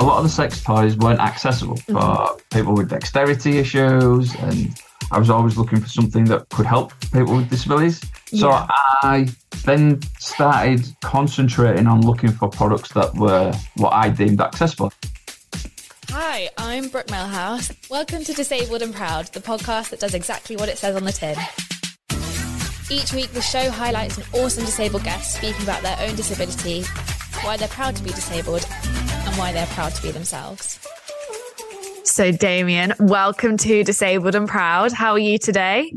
a lot of the sex toys weren't accessible for Mm-hmm. people with dexterity issues, and I was always looking for something that could help people with disabilities. So Yeah. I then started concentrating on looking for products that were what I deemed accessible. Hi, I'm Brooke Melhouse. Welcome to Disabled and Proud, the podcast that does exactly what it says on the tin. Each week, the show highlights an awesome disabled guest speaking about their own disability, why they're proud to be disabled, and why they're proud to be themselves. So, Damian, welcome to Disabled and Proud. How are you today?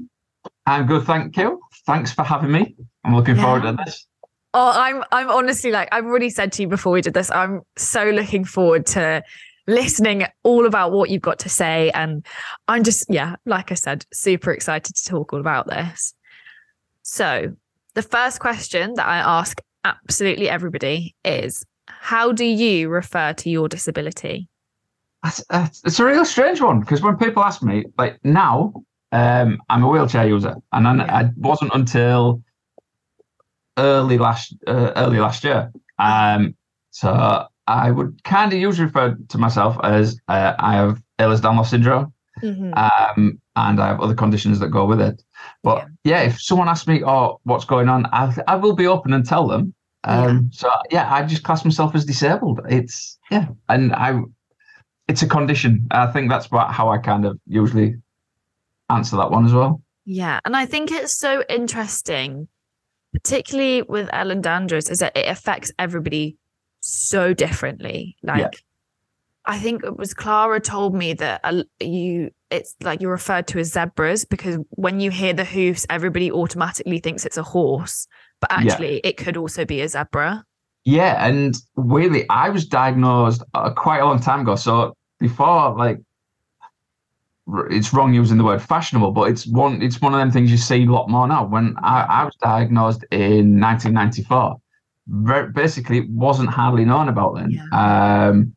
I'm good, thank you. Thanks for having me. I'm looking Yeah. forward to this. Oh, I'm I'm honestly like I've already said to you before we did this. I'm so looking forward to listening all about what you've got to say, and I'm just yeah, like I said, super excited to talk all about this. So, the first question that I ask absolutely everybody is, how do you refer to your disability? That's, that's, it's a real strange one because when people ask me, like now, um, I'm a wheelchair user, and I, I wasn't until early last uh, early last year. Um, so I would kind of usually refer to myself as uh, I have Ehlers-Danlos syndrome, um, and I have other conditions that go with it. But yeah, if someone asks me, "Oh, what's going on?" I, I will be open and tell them. Um, So yeah, I just class myself as disabled. It's yeah, and I, it's a condition. I think that's what how I kind of usually answer that one as well. Yeah, and I think it's so interesting, particularly with Ehlers-Danlos, is that it affects everybody so differently. Like, Yeah. I think it was Clara told me that uh, you, it's like you're referred to as zebras because when you hear the hoofs, everybody automatically thinks it's a horse, but Yeah. actually it could also be a zebra. Yeah, and weirdly, I was diagnosed uh, quite a long time ago. So before, like, it's wrong using the word fashionable, but it's one. It's one of them things you see a lot more now. When I, I was diagnosed in 1994, very, basically, it wasn't hardly known about then. Um,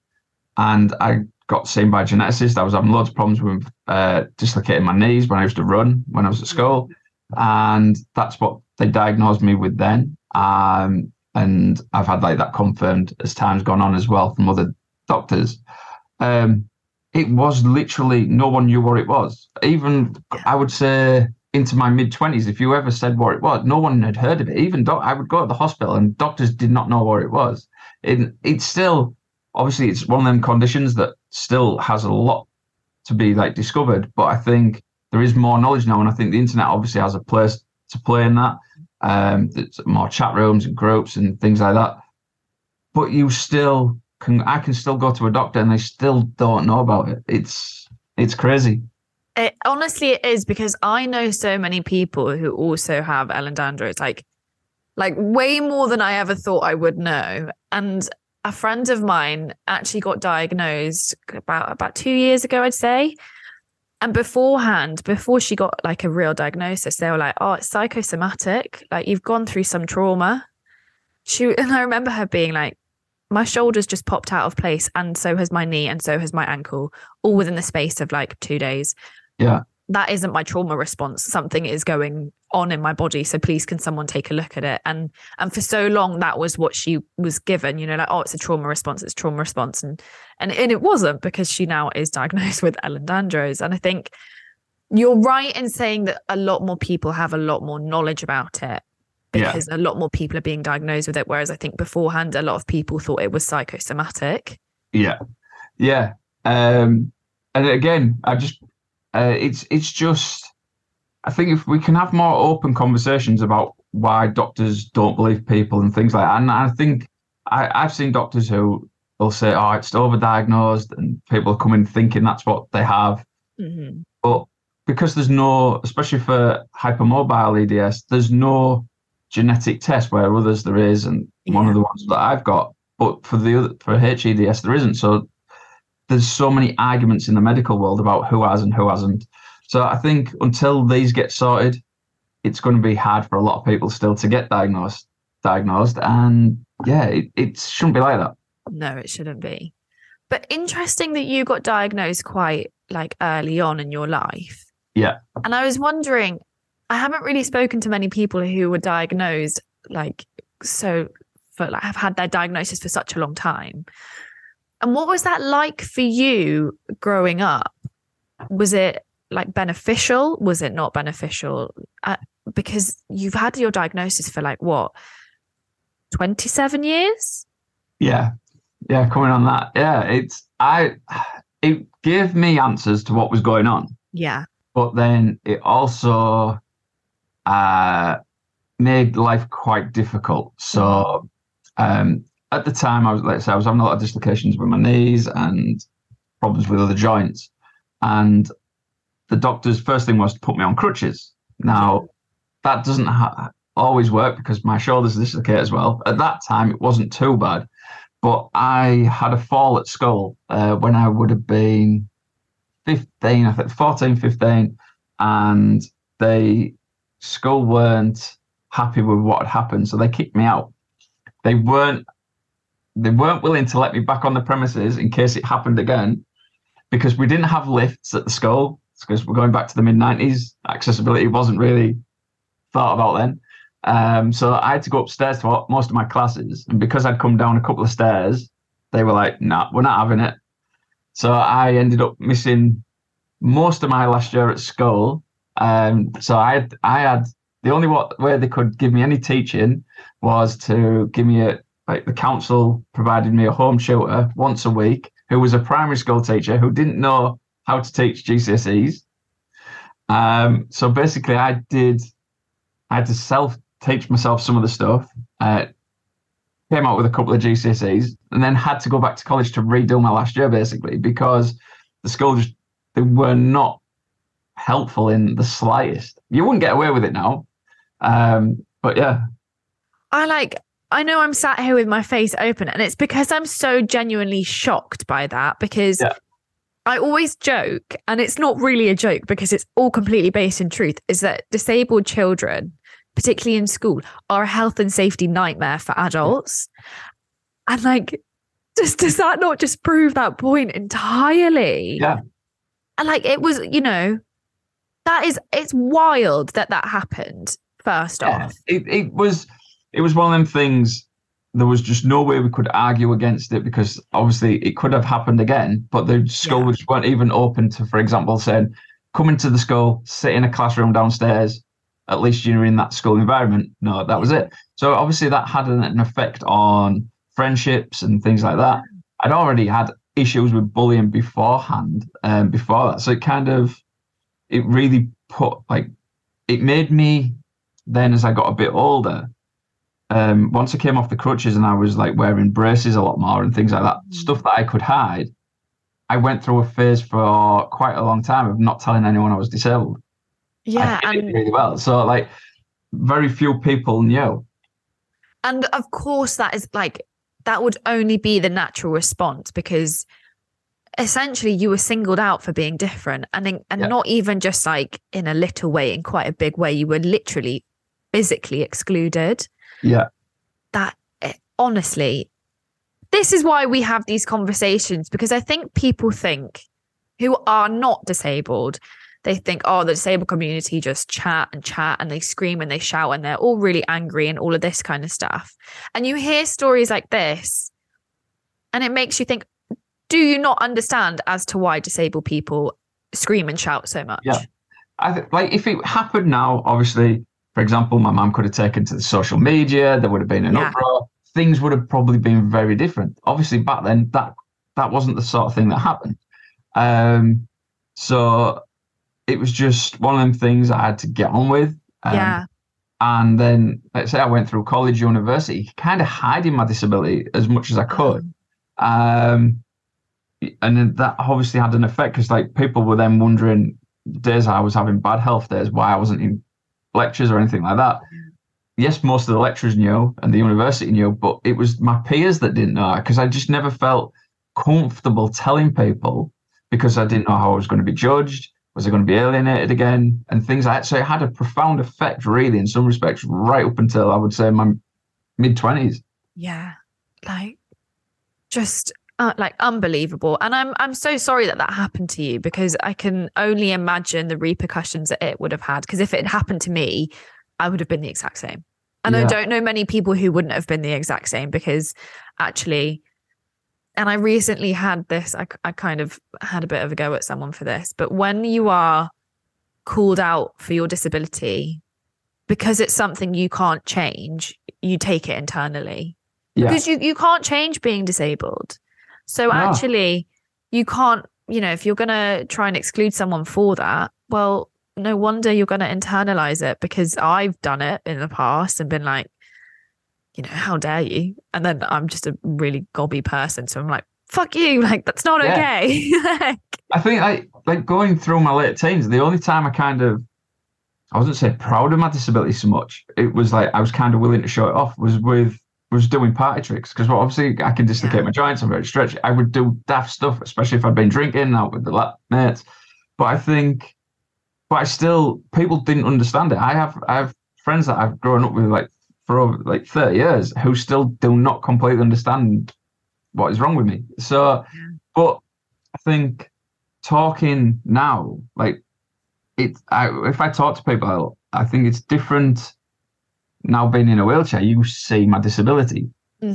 and I got seen by a geneticist. I was having loads of problems with uh, dislocating my knees when I used to run when I was at school, and that's what they diagnosed me with then. Um, and I've had like that confirmed as time's gone on as well from other doctors. Um, it was literally no one knew what it was. Even I would say into my mid twenties, if you ever said what it was, no one had heard of it. Even doc- I would go to the hospital and doctors did not know what it was. It, it's still obviously it's one of them conditions that still has a lot to be like discovered. But I think there is more knowledge now, and I think the internet obviously has a place to play in that. Um, there's more chat rooms and groups and things like that. But you still can. I can still go to a doctor, and they still don't know about it. It's it's crazy. It honestly it is because I know so many people who also have Ehlers-Danlos, like like way more than I ever thought I would know. And a friend of mine actually got diagnosed about about two years ago, I'd say. And beforehand, before she got like a real diagnosis, they were like, "Oh, it's psychosomatic. Like you've gone through some trauma." She and I remember her being like, "My shoulders just popped out of place, and so has my knee, and so has my ankle, all within the space of like two days." Yeah. that isn't my trauma response something is going on in my body so please can someone take a look at it? And and for so long that was what she was given you know like oh it's a trauma response it's trauma response. And and, and it wasn't because she now is diagnosed with Ehlers-Danlos and I think you're right in saying that a lot more people have a lot more knowledge about it Yeah. because a lot more people are being diagnosed with it whereas I think beforehand a lot of people thought it was psychosomatic. Yeah, yeah. Um, and again, I just uh, it's it's just I think if we can have more open conversations about why doctors don't believe people and things like that, and I think I, I've seen doctors who will say, "Oh, it's overdiagnosed," and people come in thinking that's what they have, Mhm. but because there's no, especially for hypermobile EDS, there's no genetic test where others there is, and one of the ones that I've got, but for the other for HEDS there isn't. So there's so many arguments in the medical world about who has and who hasn't. So I think until these get sorted, it's going to be hard for a lot of people still to get diagnosed. Diagnosed, and yeah, it, it shouldn't be like that. No, it shouldn't be. But interesting that you got diagnosed quite like early on in your life. Yeah, And I was wondering, I haven't really spoken to many people who were diagnosed like so for like have had their diagnosis for such a long time. And what was that like for you growing up? Was it like beneficial? Was it not beneficial? Uh, because you've had your diagnosis for like what, 27 years? Yeah. Yeah. Coming on that. Yeah. It's, I, it gave me answers to what was going on. Yeah. But then it also uh, made life quite difficult. So um, at the time, I was, let's say, I was having a lot of dislocations with my knees and problems with other joints. And the doctor's first thing was to put me on crutches. Now, that doesn't ha- always work because my shoulders dislocate as well. At that time, it wasn't too bad. But I had a fall at school uh, when I would have been 15, I think 14, 15. And they, school weren't happy with what had happened. So they kicked me out. They weren't they weren't willing to let me back on the premises in case it happened again because we didn't have lifts at the school because we're going back to the mid 90s accessibility wasn't really thought about then. Um, so i had to go upstairs to most of my classes and because i'd come down a couple of stairs they were like nah, we're not having it. So i ended up missing most of my last year at school. Um, so i had i had the only way they could give me any teaching was to give me a like the council provided me a home tutor once a week who was a primary school teacher who didn't know how to teach GCSEs. Um, so basically, I did, I had to self teach myself some of the stuff. Uh, came out with a couple of GCSEs and then had to go back to college to redo my last year basically because the school just they were not helpful in the slightest. You wouldn't get away with it now. Um, but yeah. I like I know I'm sat here with my face open, and it's because I'm so genuinely shocked by that. Because yeah. I always joke, and it's not really a joke because it's all completely based in truth, is that disabled children, particularly in school, are a health and safety nightmare for adults. And like, just does that not just prove that point entirely? Yeah. And like, it was, you know, that is, it's wild that that happened. First yeah. off, it, it was it was one of them things. There was just no way we could argue against it because obviously it could have happened again, but the school yeah. weren't even open to, for example, saying, come into the school, sit in a classroom downstairs. At least you're in that school environment. No, that was it. So obviously that had an, an effect on friendships and things like that. I'd already had issues with bullying beforehand, um, before that. So it kind of, it really put like, it made me then as I got a bit older, um, once I came off the crutches and I was like wearing braces a lot more and things like that, mm. stuff that I could hide, I went through a phase for quite a long time of not telling anyone I was disabled. Yeah, and really well. So like, very few people knew. And of course, that is like that would only be the natural response because essentially you were singled out for being different and in, and yeah. not even just like in a little way in quite a big way you were literally physically excluded yeah. That eh, honestly, this is why we have these conversations because I think people think who are not disabled, they think, oh, the disabled community just chat and chat and they scream and they shout and they're all really angry and all of this kind of stuff. And you hear stories like this and it makes you think, do you not understand as to why disabled people scream and shout so much? Yeah. I th- like if it happened now, obviously for example, my mum could have taken to the social media. There would have been an yeah. uproar. Things would have probably been very different. Obviously, back then that that wasn't the sort of thing that happened. Um, so it was just one of them things I had to get on with. Um, yeah. And then let's say I went through college, university, kind of hiding my disability as much as I could. Um, and that obviously had an effect because like people were then wondering days I was having bad health days why I wasn't in lectures or anything like that. Yes, most of the lecturers knew and the university knew, but it was my peers that didn't know because I just never felt comfortable telling people because I didn't know how I was going to be judged. Was I going to be alienated again? And things like that. So it had a profound effect, really, in some respects, right up until I would say my mid 20s. Yeah. Like, just uh, like unbelievable and i'm i'm so sorry that that happened to you because i can only imagine the repercussions that it would have had because if it had happened to me i would have been the exact same and yeah. i don't know many people who wouldn't have been the exact same because actually and I recently had this, I, I kind of had a bit of a go at someone for this, but when you are called out for your disability, because it's something you can't change, you take it internally. Yeah. Because you, you can't change being disabled. So No. actually, you can't, you know, if you're going to try and exclude someone for that, well, no wonder you're going to internalize it because I've done it in the past and been like, you know, how dare you? And then I'm just a really gobby person. So I'm like, fuck you. Like, that's not Yeah. okay. Like, I think I like going through my late teens. The only time I kind of, I wasn't say proud of my disability so much. It was like I was kind of willing to show it off. Was with was doing party tricks because well, obviously I can dislocate Yeah. my joints. I'm very stretchy. I would do daft stuff, especially if I'd been drinking out with the la- mates. But I think, but I still people didn't understand it. I have I have friends that I've grown up with like for over like thirty years who still do not completely understand what is wrong with me. So, but I think talking now, like it, I, if I talk to people, I, I think it's different now being in a wheelchair. You see my disability.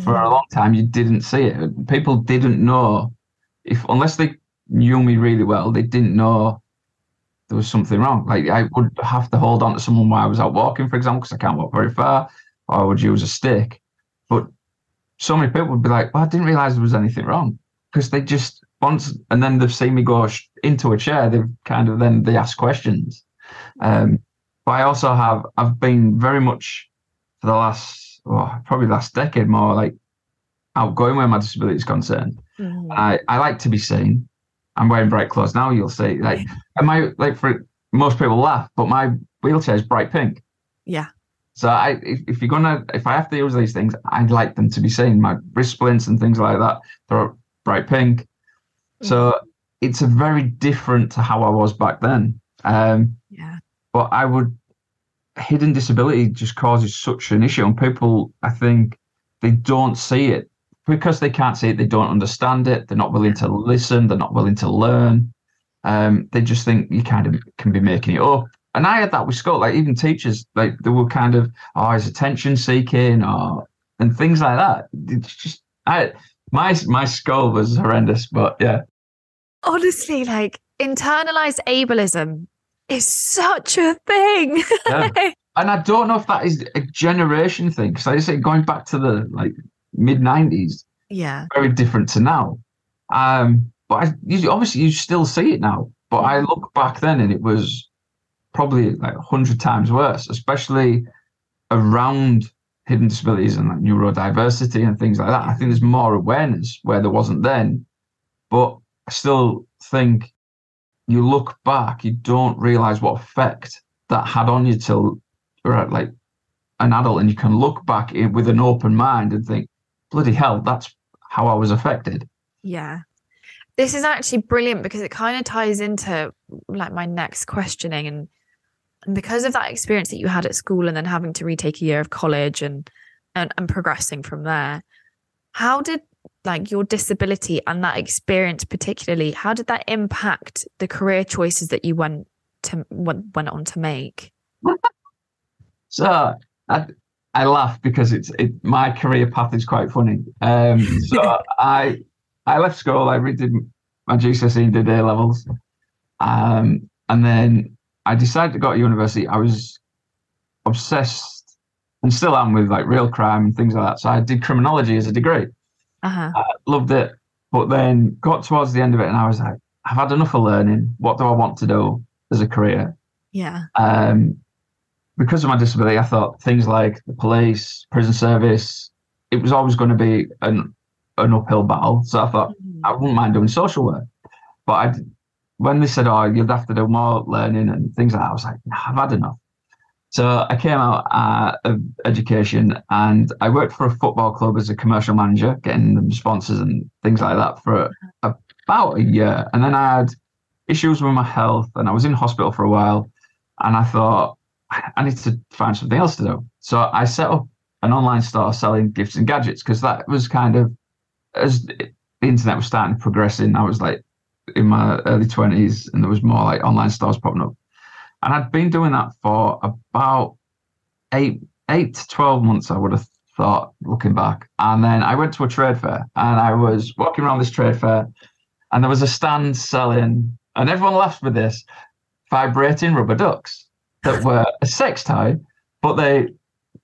For a long time, you didn't see it. People didn't know if, unless they knew me really well, they didn't know there was something wrong. Like I would have to hold on to someone while I was out walking, for example, because I can't walk very far, or I would use a stick. But so many people would be like, "Well, I didn't realize there was anything wrong," because they just once, and then they've seen me go sh- into a chair. They've kind of then they ask questions. Um, but I also have I've been very much for the last oh, probably last decade more like outgoing where my disability is concerned. Mhm. I, I like to be seen. I'm wearing bright clothes now. You'll see, like, and my like for most people laugh, but my wheelchair is bright pink. Yeah. So I, if, if you're gonna, if I have to use these things, I'd like them to be seen. My wrist splints and things like that, they're bright pink. So it's a very different to how I was back then. Um, Yeah. but I would hidden disability just causes such an issue, and people, I think, they don't see it because they can't see it. They don't understand it. They're not willing to listen. They're not willing to learn. Um, they just think you kind of can be making it up. And I had that with school, like even teachers, like they were kind of, oh, is attention seeking or and things like that. It's just I my my skull was horrendous, but yeah. Honestly, like internalized ableism is such a thing. Yeah. and I don't know if that is a generation thing because I say going back to the like mid '90s, yeah. very different to now. Um, but I, you, obviously you still see it now. But I look back then and it was probably like a hundred times worse, especially around hidden disabilities and like neurodiversity and things like that. I think there's more awareness where there wasn't then. But I still think you look back, you don't realize what effect that had on you till like an adult, and you can look back with an open mind and think, bloody hell, that's how I was affected. Yeah. This is actually brilliant because it kind of ties into like my next questioning and and because of that experience that you had at school and then having to retake a year of college and and, and progressing from there, how did like your disability and that experience particularly, how did that impact the career choices that you went to went, went on to make? So I, I laugh because it's it, my career path is quite funny. Um, so I I left school, I redid my GCSE and did A levels, um, and then I decided to go to university. I was obsessed and still am with like real crime and things like that. So I did criminology as a degree. Uh-huh. loved it. But then got towards the end of it and I was like, I've had enough of learning. What do I want to do as a career? Yeah. Um, because of my disability, I thought things like the police, prison service, it was always going to be an, an uphill battle. So I thought I wouldn't mind doing social work. But I, when they said, oh, you'd have to do more learning and things like that, I was like, nah, I've had enough. So I came out uh, of education and I worked for a football club as a commercial manager, getting them sponsors and things like that for about a year. And then I had issues with my health and I was in hospital for a while. And I thought, I need to find something else to do. So I set up an online store selling gifts and gadgets because that was kind of, as the internet was starting progressing, I was like in my early 20s and there was more like online stores popping up. And I'd been doing that for about eight, eight to 12 months, I would have thought looking back. And then I went to a trade fair and I was walking around this trade fair and there was a stand selling, and everyone laughs with this, vibrating rubber ducks that were a sex toy, but they,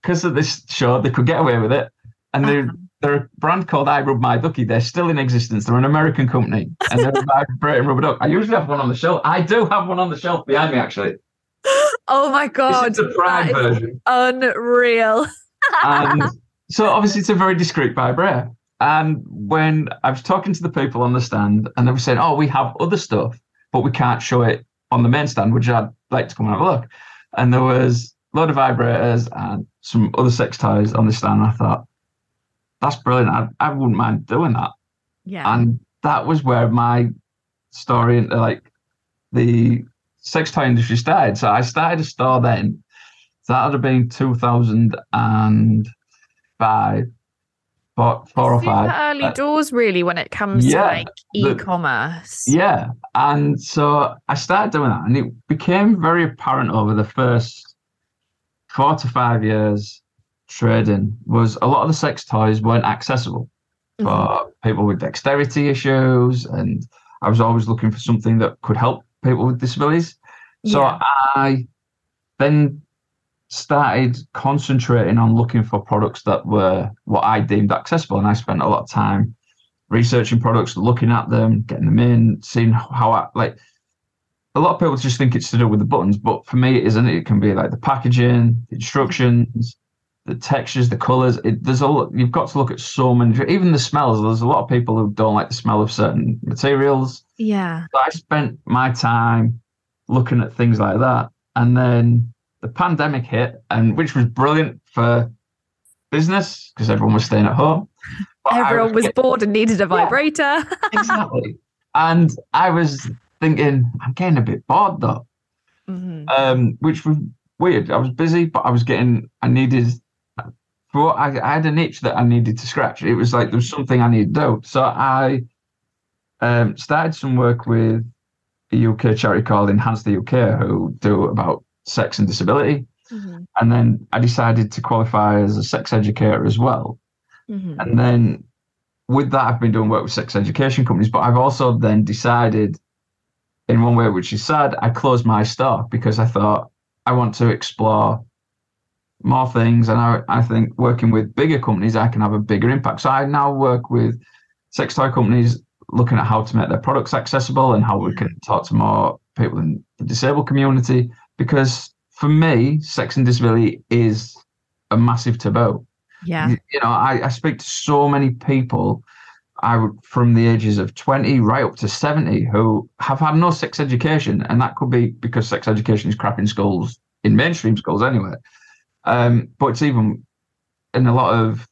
because of this show, they could get away with it. And they're, Uh-huh. they're a brand called I Rub My Duckie. They're still in existence. They're an American company and they're a vibrating rubber duck. I usually have one on the shelf. I do have one on the shelf behind me, actually. Oh my god, this is the prime that is version. unreal. Um, and so obviously it's a very discreet vibrator. And when I was talking to the people on the stand, and they were saying, "Oh, we have other stuff, but we can't show it on the main stand. Would you I'd like to come and have a look?" And there was a load of vibrators and some other sex toys on the stand. I thought, "That's brilliant. I, I wouldn't mind doing that." Yeah. And that was where my story into like the sex toy industry started. So I started a store then. That would have been 2005, about four or five. early Uh, doors, really, when it comes yeah, to like e-commerce. Yeah. And so I started doing that, and it became very apparent over the first four to five years trading was a lot of the sex toys weren't accessible for people with dexterity issues. And I was always looking for something that could help people with disabilities. So Yeah. I then started concentrating on looking for products that were what I deemed accessible. And I spent a lot of time researching products, looking at them, getting them in, seeing how I like. A lot of people just think it's to do with the buttons, but for me, it isn't. It can be like the packaging, the instructions, the textures, the colors. It, there's a lot. You've got to look at so many. Even the smells. There's a lot of people who don't like the smell of certain materials. Yeah. So I spent my time looking at things like that. And then the pandemic hit, and which was brilliant for business because everyone was staying at home. But Everyone was getting- bored and needed a vibrator. exactly. And I was thinking, I'm getting a bit bored though, Mhm. um, which was weird. I was busy, but I was getting, I needed, what I, I had a niche that I needed to scratch. It was like there was something I needed to do. So I um, started some work with a UK charity called Enhance the UK, who do about sex and disability. Mhm. And then I decided to qualify as a sex educator as well. Mhm. And then with that, I've been doing work with sex education companies, but I've also then decided in one way, which is sad, I closed my store because I thought I want to explore more things. And I, I think working with bigger companies, I can have a bigger impact. So I now work with sex toy companies looking at how to make their products accessible and how we can mm. talk to more people in the disabled community. Because for me, sex and disability is a massive taboo Yeah. you know, I, I speak to so many people I would from the ages of 20 right up to 70 who have had no sex education. And that could be because sex education is crap in schools, in mainstream schools anyway. Um, but it's even in a lot of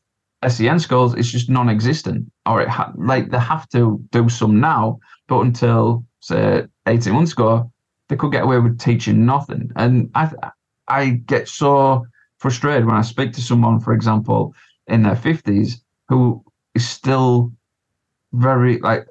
SEN schools, it's just non existent. Or it ha- like they have to do some now, but until say 18 months ago, they could get away with teaching nothing. And I, I get so frustrated when I speak to someone, for example, in their fifties, who is still very like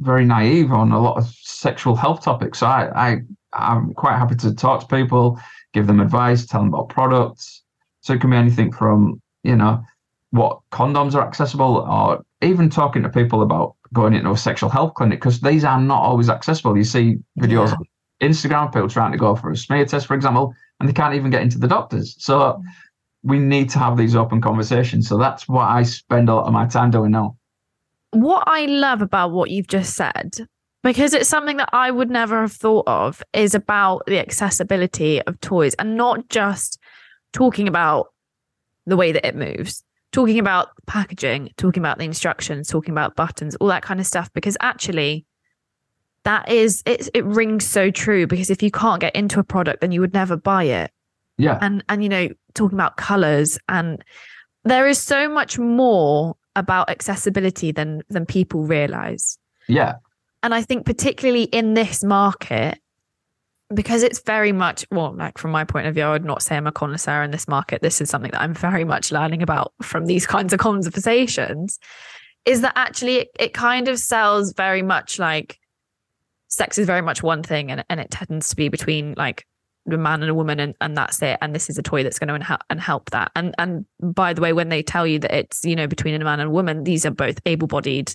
very naive on a lot of sexual health topics. So I, I I'm quite happy to talk to people, give them advice, tell them about products. So it can be anything from you know what condoms are accessible, or even talking to people about going into a sexual health clinic because these are not always accessible. You see videos Yeah. on Instagram, people trying to go for a smear test, for example, and they can't even get into the doctors. So we need to have these open conversations. So that's what I spend a lot of my time doing now. what I love about what you've just said, because it's something that I would never have thought of, is about the accessibility of toys and not just talking about the way that it moves, talking about packaging, talking about the instructions, talking about buttons, all that kind of stuff. Because actually, that is it. It rings so true. Because if you can't get into a product, then you would never buy it Yeah. and and you know talking about colors and there is so much more about accessibility than than people realize Yeah. And i think particularly in this market because it's very much well like from my point of view i would not say i'm a connoisseur in this market. This is something that i'm very much learning about from these kinds of conversations is that actually it, it kind of sells very much like sex is very much one thing and, and it tends to be between like a man and a woman and, and that's it and this is a toy that's going to and, help that. And and by the way when they tell you that it's you know between a man and a woman these are both able-bodied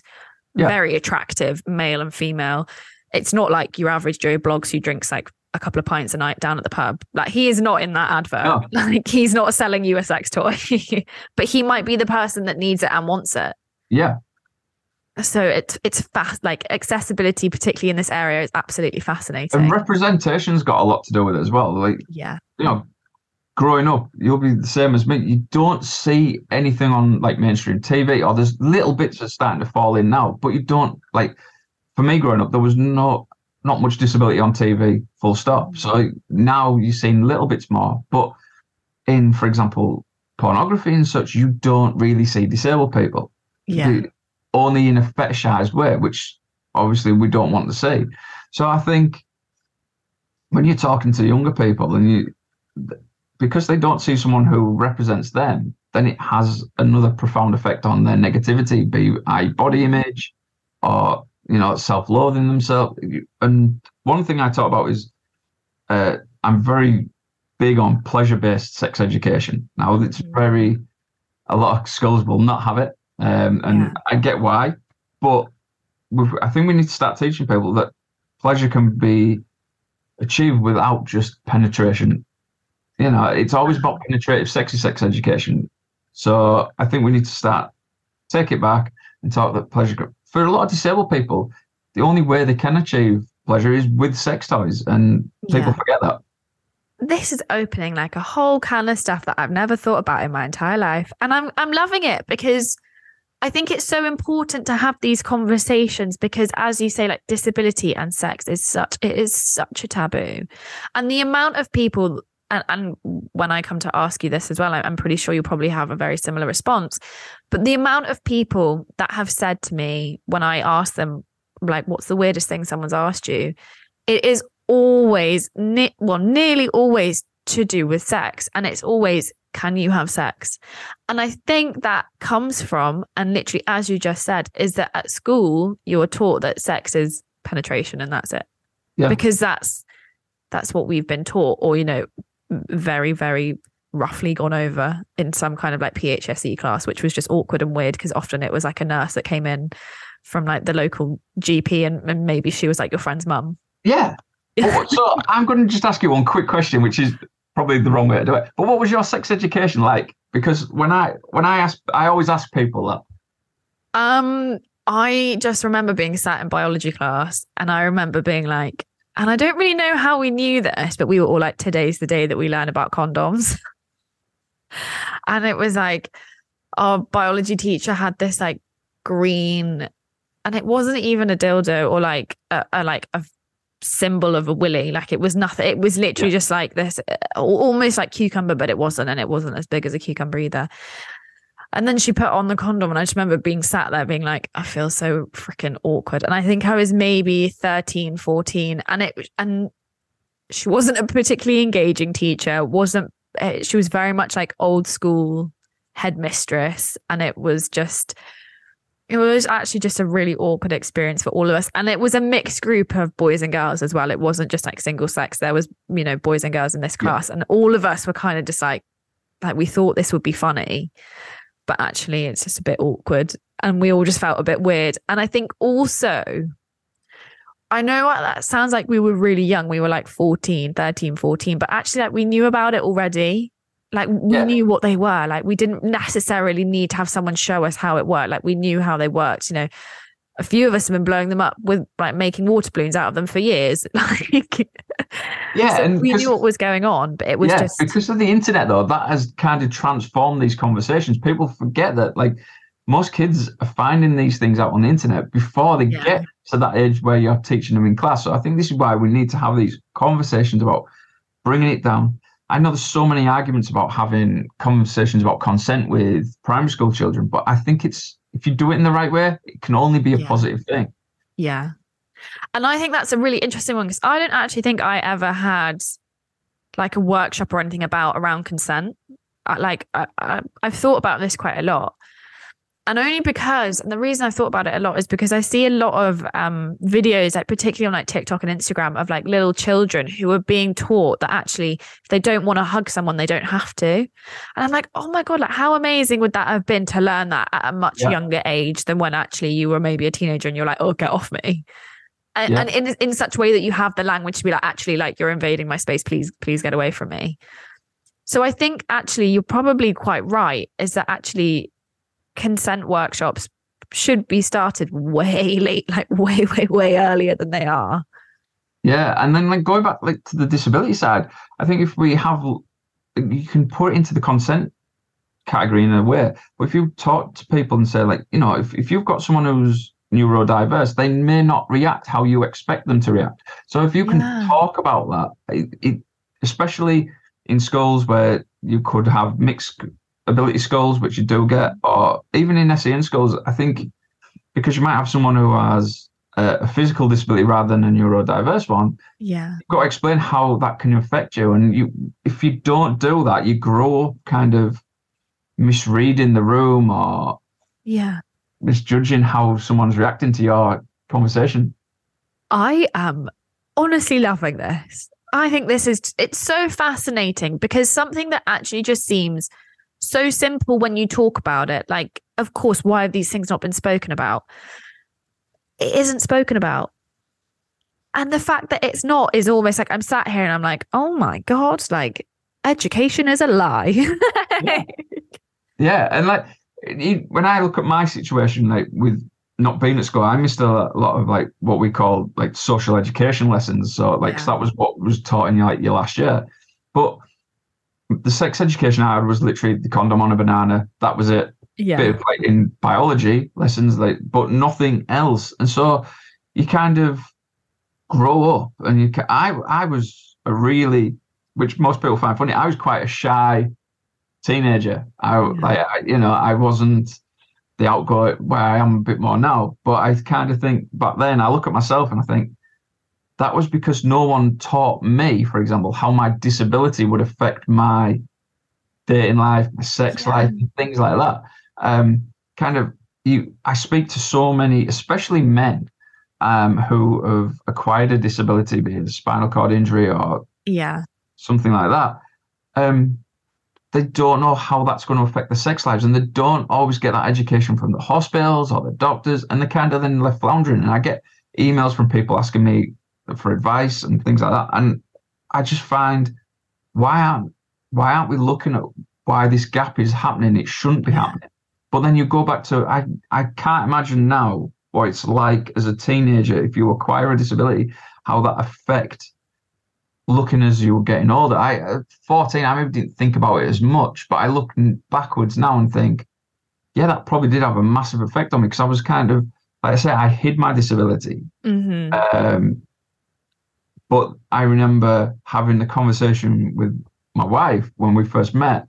Yeah. very attractive male and female. It's not like your average joe blogs who drinks like a couple of pints a night down at the pub. Like he is not in that advert. No. like he's not selling you a sex toy. But he might be the person that needs it and wants it. Yeah, so it's it's fast like accessibility particularly in this area is absolutely fascinating. And representation's got a lot to do with it as well. Like yeah. you know, growing up, you'll be the same as me. You don't see anything on like mainstream TV, or there's little bits that are starting to fall in now, but you don't like. For me, growing up, there was no not much disability on TV, full stop. Mm. So now you're seeing little bits more, but in, for example, pornography and such, you don't really see disabled people. yeah only in a fetishized way, which obviously we don't want to see. So I think when you're talking to younger people and you, because they don't see someone who represents them, then it has another profound effect on their negativity, be i body image or you know self-loathing themselves. And one thing I talk about is uh, I'm very big on pleasure-based sex education. Now it's Mm. very a lot of schools will not have it, um, and Yeah. I get why, but we've, I think we need to start teaching people that pleasure can be achieved without just penetration. You know, it's always about penetrative sexy sex education. So I think we need to start take it back and talk that pleasure for a lot of disabled people, the only way they can achieve pleasure is with sex toys, and people Yeah. forget that. this is opening like a whole can of stuff that I've never thought about in my entire life. And I'm I'm loving it because I think it's so important to have these conversations because as you say, like disability and sex is such it is such a taboo. And the amount of people and, and when I come to ask you this as well, I'm pretty sure you'll probably have a very similar response. But the amount of people that have said to me when I ask them, like, what's the weirdest thing someone's asked you? It is always, ne- well, nearly always to do with sex. And it's always, can you have sex? And I think that comes from, and literally, as you just said, is that at school, you are taught that sex is penetration and that's it. Yeah. Because that's, that's what we've been taught, or, you know, very, very roughly gone over in some kind of like PHSE class, which was just awkward and weird because often it was like a nurse that came in from like the local GP and, and maybe she was like your friend's mum. Yeah. So I'm going to just ask you one quick question, which is probably the wrong way to do it. But what was your sex education like? Because when I when I ask, I always ask people that. Um, I just remember being sat in biology class and I remember being like, and I don't really know how we knew this, but we were all like, today's the day that we learn about condoms. and it was like, our biology teacher had this like green, and it wasn't even a dildo or like a, a like a symbol of a willy. Like it was nothing. It was literally just like this, almost like cucumber, but it wasn't, and it wasn't as big as a cucumber either. And then she put on the condom, and I just remember being sat there being like, I feel so freaking awkward. And I think I was maybe 13, 14, and it, and she wasn't a particularly engaging teacher, wasn't, eh, she was very much like old school headmistress. And it was just, it was actually just a really awkward experience for all of us. And it was a mixed group of boys and girls as well. It wasn't just like single sex. There was, you know, boys and girls in this Yeah. class. And all of us were kind of just like, like we thought this would be funny but actually it's just a bit awkward and we all just felt a bit weird. And i think also i know what that sounds like we were really young we were like 14 13 14 but actually like we knew about it already. Like we Yeah. knew what they were like we didn't necessarily need to have someone show us how it worked like we knew how they worked you know a few of us have been blowing them up with like making water balloons out of them for years like Yeah, so and we knew what was going on but it was yeah, just because of the internet though, that has kind of transformed these conversations. People forget that like most kids are finding these things out on the internet before they Yeah. get to that age where you're teaching them in class. So I think this is why we need to have these conversations about bringing it down. I know there's so many arguments about having conversations about consent with primary school children, but I think it's if you do it in the right way, it can only be a Yeah. positive thing. Yeah. And I think that's a really interesting one because I don't actually think I ever had like a workshop or anything about around consent. I, like I, I, I've thought about this quite a lot. And only because and the reason i've thought about it a lot is because i see a lot of um, videos like particularly on like tiktok and instagram of like little children who are being taught that actually if they don't want to hug someone they don't have to and i'm like oh my god like how amazing would that have been to learn that at a much Yeah. younger age than when actually you were maybe a teenager and you're like oh get off me and, Yeah. and in, in such a way that you have the language to be like actually like you're invading my space please please get away from me so i think actually you're probably quite right is that actually consent workshops should be started way late, like way, way, way earlier than they are. Yeah, and then like going back like to the disability side, I think if we have, you can put it into the consent category in a way. But if you talk to people and say like, you know, if, if you've got someone who's neurodiverse, they may not react how you expect them to react. So if you can Yeah. talk about that, it, it, especially in schools where you could have mixed ability schools, which you do get, or even in SEN schools, I think because you might have someone who has a, physical disability rather than a neurodiverse one, Yeah. you've got to explain how that can affect you. And you, if you don't do that, you grow up kind of misreading the room or Yeah. misjudging how someone's reacting to your conversation. I am honestly loving this. I think this is it's so fascinating because something that actually just seems so simple when you talk about it. Like, of course, why have these things not been spoken about? It isn't spoken about. And the fact that it's not is almost like I'm sat here and I'm like, oh my God, like education is a lie. Yeah. Yeah, and like when I look at my situation, like with not being at school, I missed a lot of like what we call like social education lessons. So like Yeah. that was what was taught in like your last year. But the sex education I had was literally the condom on a banana. That was it. yeah. bit of like in biology lessons, like but nothing else. And so you kind of grow up, and you. I I was a really, which most people find funny. I was quite a shy teenager. I like I, you know I wasn't the outgoing where I am a bit more now. But I kind of think back then I look at myself and I think that was because no one taught me, for example, how my disability would affect my dating life, my sex Yeah. life, and things like that. Um, kind of you I speak to so many, especially men, um, who have acquired a disability, be it a spinal cord injury or Yeah. something like that. Um, they don't know how that's going to affect their sex lives, and they don't always get that education from the hospitals or the doctors, and they kind of then left floundering. And I get emails from people asking me for advice and things like that, and I just find why aren't why aren't we looking at why this gap is happening? It shouldn't be Yeah. happening. But then you go back to I I can't imagine now what it's like as a teenager if you acquire a disability, how that affect looking as you were getting older. I at 14, I maybe didn't think about it as much, but I look backwards now and think, yeah, that probably did have a massive effect on me because I was kind of like I say, I hid my disability. hmm Um, but I remember having the conversation with my wife when we first met.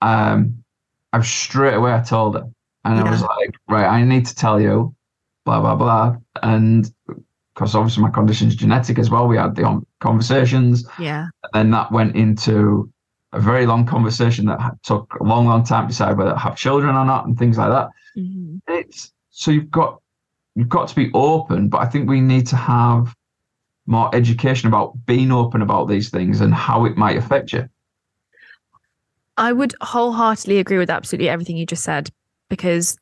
Um, I straight away I told her, and I was like, right, I need to tell you, blah blah blah, and because obviously my condition is genetic as well. We had the conversations, Yeah. and then that went into a very long conversation that took a long, long time to decide whether to have children or not, and things like that hmm it's so you've got you've got to be open but i think we need to have more education about being open about these things and how it might affect you I would wholeheartedly agree with absolutely everything you just said because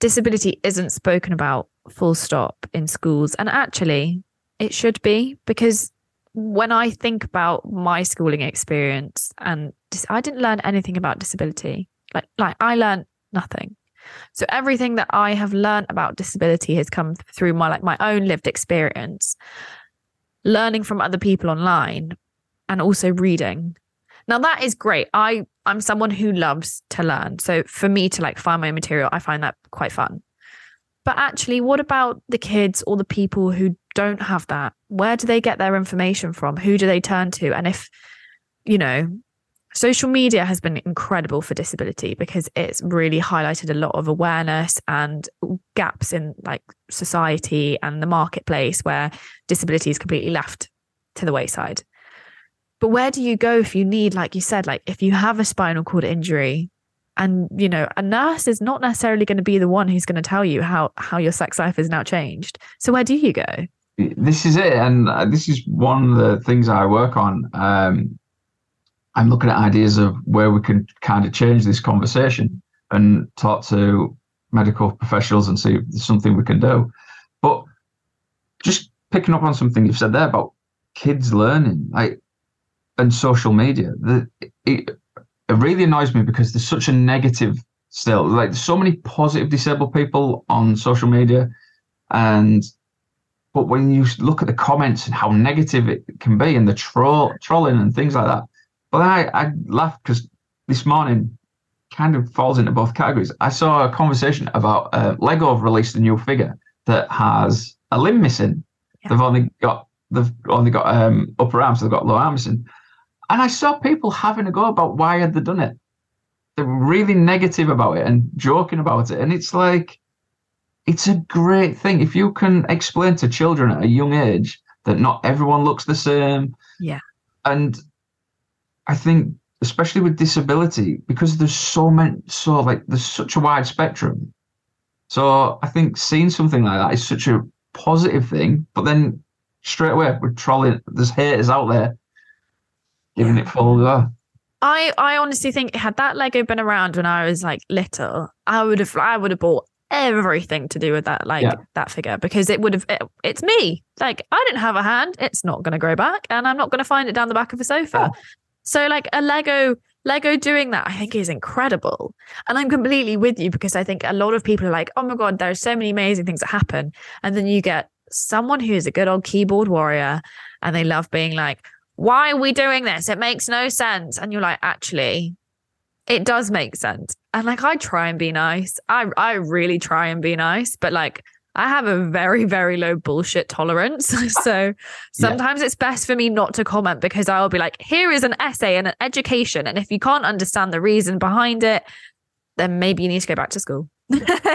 disability isn't spoken about full stop in schools. And actually, it should be because when I think about my schooling experience and dis- I didn't learn anything about disability. Like, like I learned nothing. So everything that I have learned about disability has come through my like my own lived experience, learning from other people online, and also reading. Now that is great. I I'm someone who loves to learn. So for me to like find my material, I find that quite fun. But actually, what about the kids or the people who don't have that? Where do they get their information from? Who do they turn to? And if, you know, social media has been incredible for disability because it's really highlighted a lot of awareness and gaps in like society and the marketplace where disability is completely left to the wayside. But where do you go if you need, like you said, like if you have a spinal cord injury, and you know a nurse is not necessarily going to be the one who's going to tell you how how your sex life is now changed so where do you go this is it and uh, this is one of the things i work on um, i'm looking at ideas of where we can kind of change this conversation and talk to medical professionals and see if there's something we can do but just picking up on something you've said there about kids learning like and social media the, it, it really annoys me because there's such a negative still. Like there's so many positive disabled people on social media, and but when you look at the comments and how negative it can be and the troll trolling and things like that, but I I laughed because this morning kind of falls into both categories. I saw a conversation about uh, Lego have released a new figure that has a limb missing. Yeah. They've only got they've only got um, upper arms, so they've got lower arm missing. And I saw people having a go about why had they done it. They're really negative about it and joking about it. And it's like, it's a great thing. If you can explain to children at a young age that not everyone looks the same. Yeah. And I think, especially with disability, because there's so many, so like, there's such a wide spectrum. So I think seeing something like that is such a positive thing. But then straight away, we're trolling, there's haters out there giving it full go. I I honestly think had that Lego been around when I was like little, I would have I would have bought everything to do with that like yeah. that figure because it would have it, it's me like i didn't have a hand it's not going to grow back and i'm not going to find it down the back of a sofa. So like a lego lego doing that i think is incredible and i'm completely with you because i think a lot of people are like oh my god there's so many amazing things that happen and then you get someone who's a good old keyboard warrior and they love being like why are we doing this? It makes no sense. And you're like, actually, it does make sense. And like, I try and be nice. I, I really try and be nice, but like, I have a very, very low bullshit tolerance. so sometimes yeah. it's best for me not to comment because I'll be like, here is an essay and an education. And if you can't understand the reason behind it, then maybe you need to go back to school.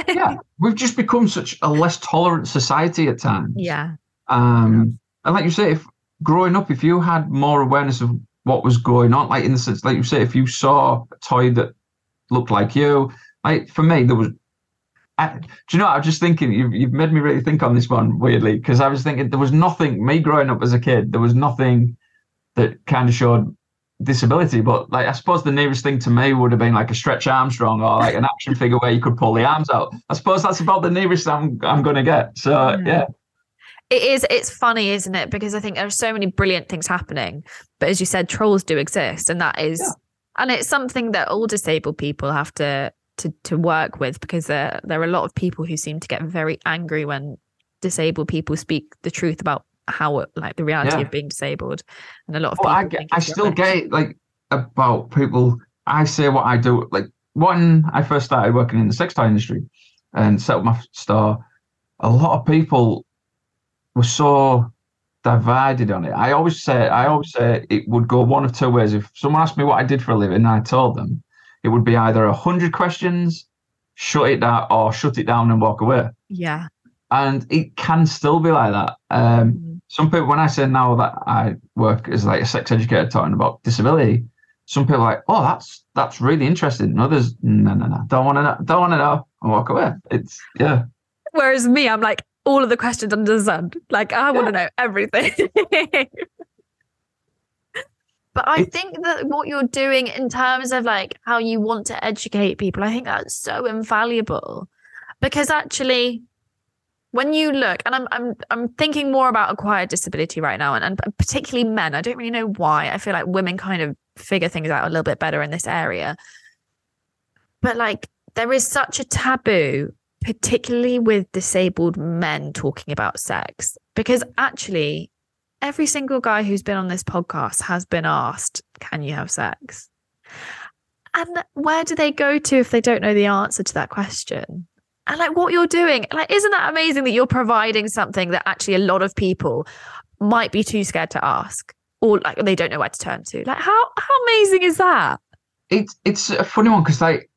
yeah. We've just become such a less tolerant society at times. Yeah. Um, and like you say, if growing up, if you had more awareness of what was going on, like in the sense, like you say, if you saw a toy that looked like you, like for me, there was. I, do you know? I was just thinking. You've you've made me really think on this one weirdly because I was thinking there was nothing. Me growing up as a kid, there was nothing that kind of showed disability. But like, I suppose the nearest thing to me would have been like a Stretch Armstrong or like an action figure where you could pull the arms out. I suppose that's about the nearest I'm I'm going to get. So yeah. yeah it is it's funny isn't it because i think there are so many brilliant things happening but as you said trolls do exist and that is yeah. and it's something that all disabled people have to to to work with because there there are a lot of people who seem to get very angry when disabled people speak the truth about how like the reality yeah. of being disabled and a lot of well, people I, get, I still get it, like about people i say what i do like when i first started working in the sex toy industry and set up my store a lot of people were so divided on it. I always say, I always say it would go one of two ways. If someone asked me what I did for a living, and I told them, it would be either a hundred questions, shut it down, or shut it down and walk away. Yeah. And it can still be like that. Um, mm-hmm. Some people, when I say now that I work as like a sex educator talking about disability, some people are like, oh, that's that's really interesting. And others, no, no, no, don't want to know, don't want to know, and walk away. It's yeah. Whereas me, I'm like, all of the questions under the sun. Like I want to know everything. but I think that what you're doing in terms of like how you want to educate people, I think that's so invaluable. Because actually when you look and I'm I'm I'm thinking more about acquired disability right now and, and particularly men. I don't really know why. I feel like women kind of figure things out a little bit better in this area. But like there is such a taboo particularly with disabled men talking about sex, because actually, every single guy who's been on this podcast has been asked, Can you have sex? And where do they go to if they don't know the answer to that question? And like what you're doing, like, isn't that amazing that you're providing something that actually a lot of people might be too scared to ask or like they don't know where to turn to? Like, how how amazing is that? It's it's a funny one because like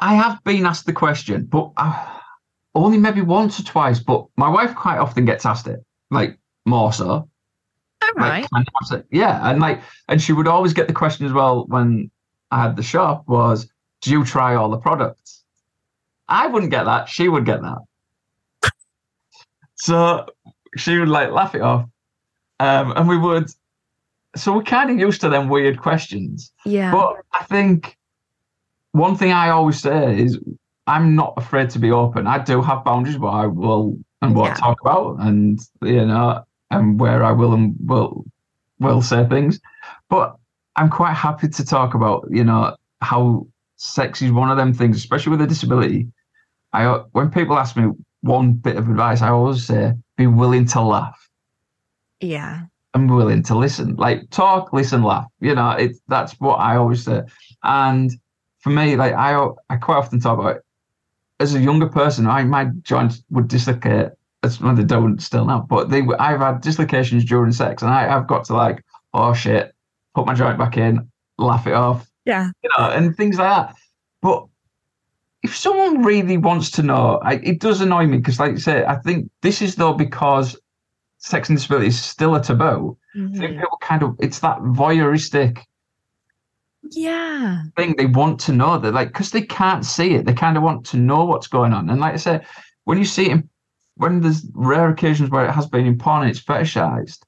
I have been asked the question, but uh, only maybe once or twice. But my wife quite often gets asked it, like more so. All right. Like, yeah, and like, and she would always get the question as well when I had the shop was, do you try all the products? I wouldn't get that. She would get that. so she would like laugh it off. Um, and we would, so we're kind of used to them weird questions. Yeah. But I think one thing I always say is I'm not afraid to be open. I do have boundaries but I will and what Yeah. I talk about, and you know, and where I will and will will say things. But I'm quite happy to talk about, you know, how sex is one of them things, especially with a disability. I when people ask me one bit of advice, I always say, be willing to laugh yeah. I'm willing to listen. Like talk, listen, laugh. You know, it's that's what I always say. And for me, like I I quite often talk about as a younger person, I my joints would dislocate. As well, they don't still now, but they I've had dislocations during sex, and I, I've got to like, oh shit, put my joint back in, laugh it off, Yeah. you know, and things like that. But if someone really wants to know, I, it does annoy me because, like you say, I think this is though because sex and disability is still a taboo. I think Mhm. people kind of it's that voyeuristic Yeah. thing they want to know that like because they can't see it, they kind of want to know what's going on. And like I said when you see it, in, when there's rare occasions where it has been in porn, and it's fetishized.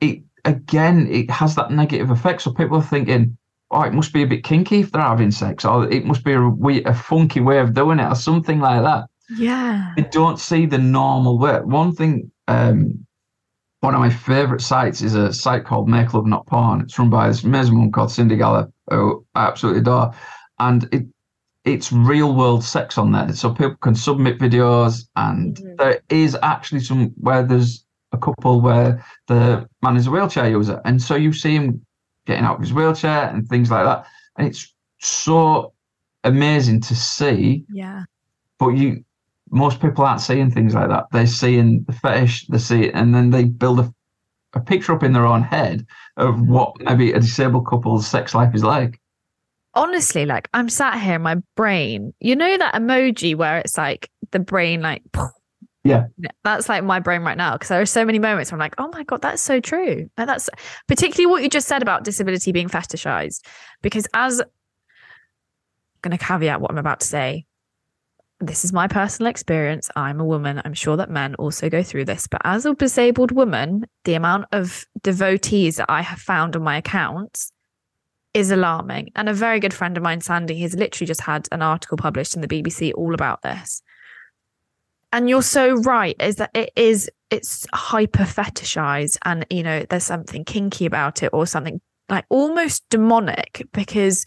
It again, it has that negative effect. So people are thinking, oh, it must be a bit kinky if they're having sex, or it must be a, we- a funky way of doing it, or something like that. Yeah. They don't see the normal way. One thing, um, one of my favorite sites is a site called Make Love Not Porn. It's run by this amazing woman called Cindy Gallop, who I absolutely adore. And it it's real world sex on there. So people can submit videos and Mhm. there is actually some where there's a couple where the man is a wheelchair user. And so you see him getting out of his wheelchair and things like that. And it's so amazing to see Yeah. but you most people aren't seeing things like that they're seeing the fetish they see it and then they build a, a picture up in their own head of what maybe a disabled couple's sex life is like Honestly, like I'm sat here in my brain. You know that emoji where it's like the brain, like, Yeah. that's like my brain right now. Because there are so many moments where I'm like, oh my God, that's so true. Like, that's particularly what you just said about disability being fetishized. Because as I'm going to caveat what I'm about to say, this is my personal experience. I'm a woman. I'm sure that men also go through this. But as a disabled woman, the amount of devotees that I have found on my accounts is alarming. And a very good friend of mine, Sandy, has literally just had an article published in the BBC all about this. And you're so right, is that it is it's hyper fetishized and you know, there's something kinky about it or something like almost demonic because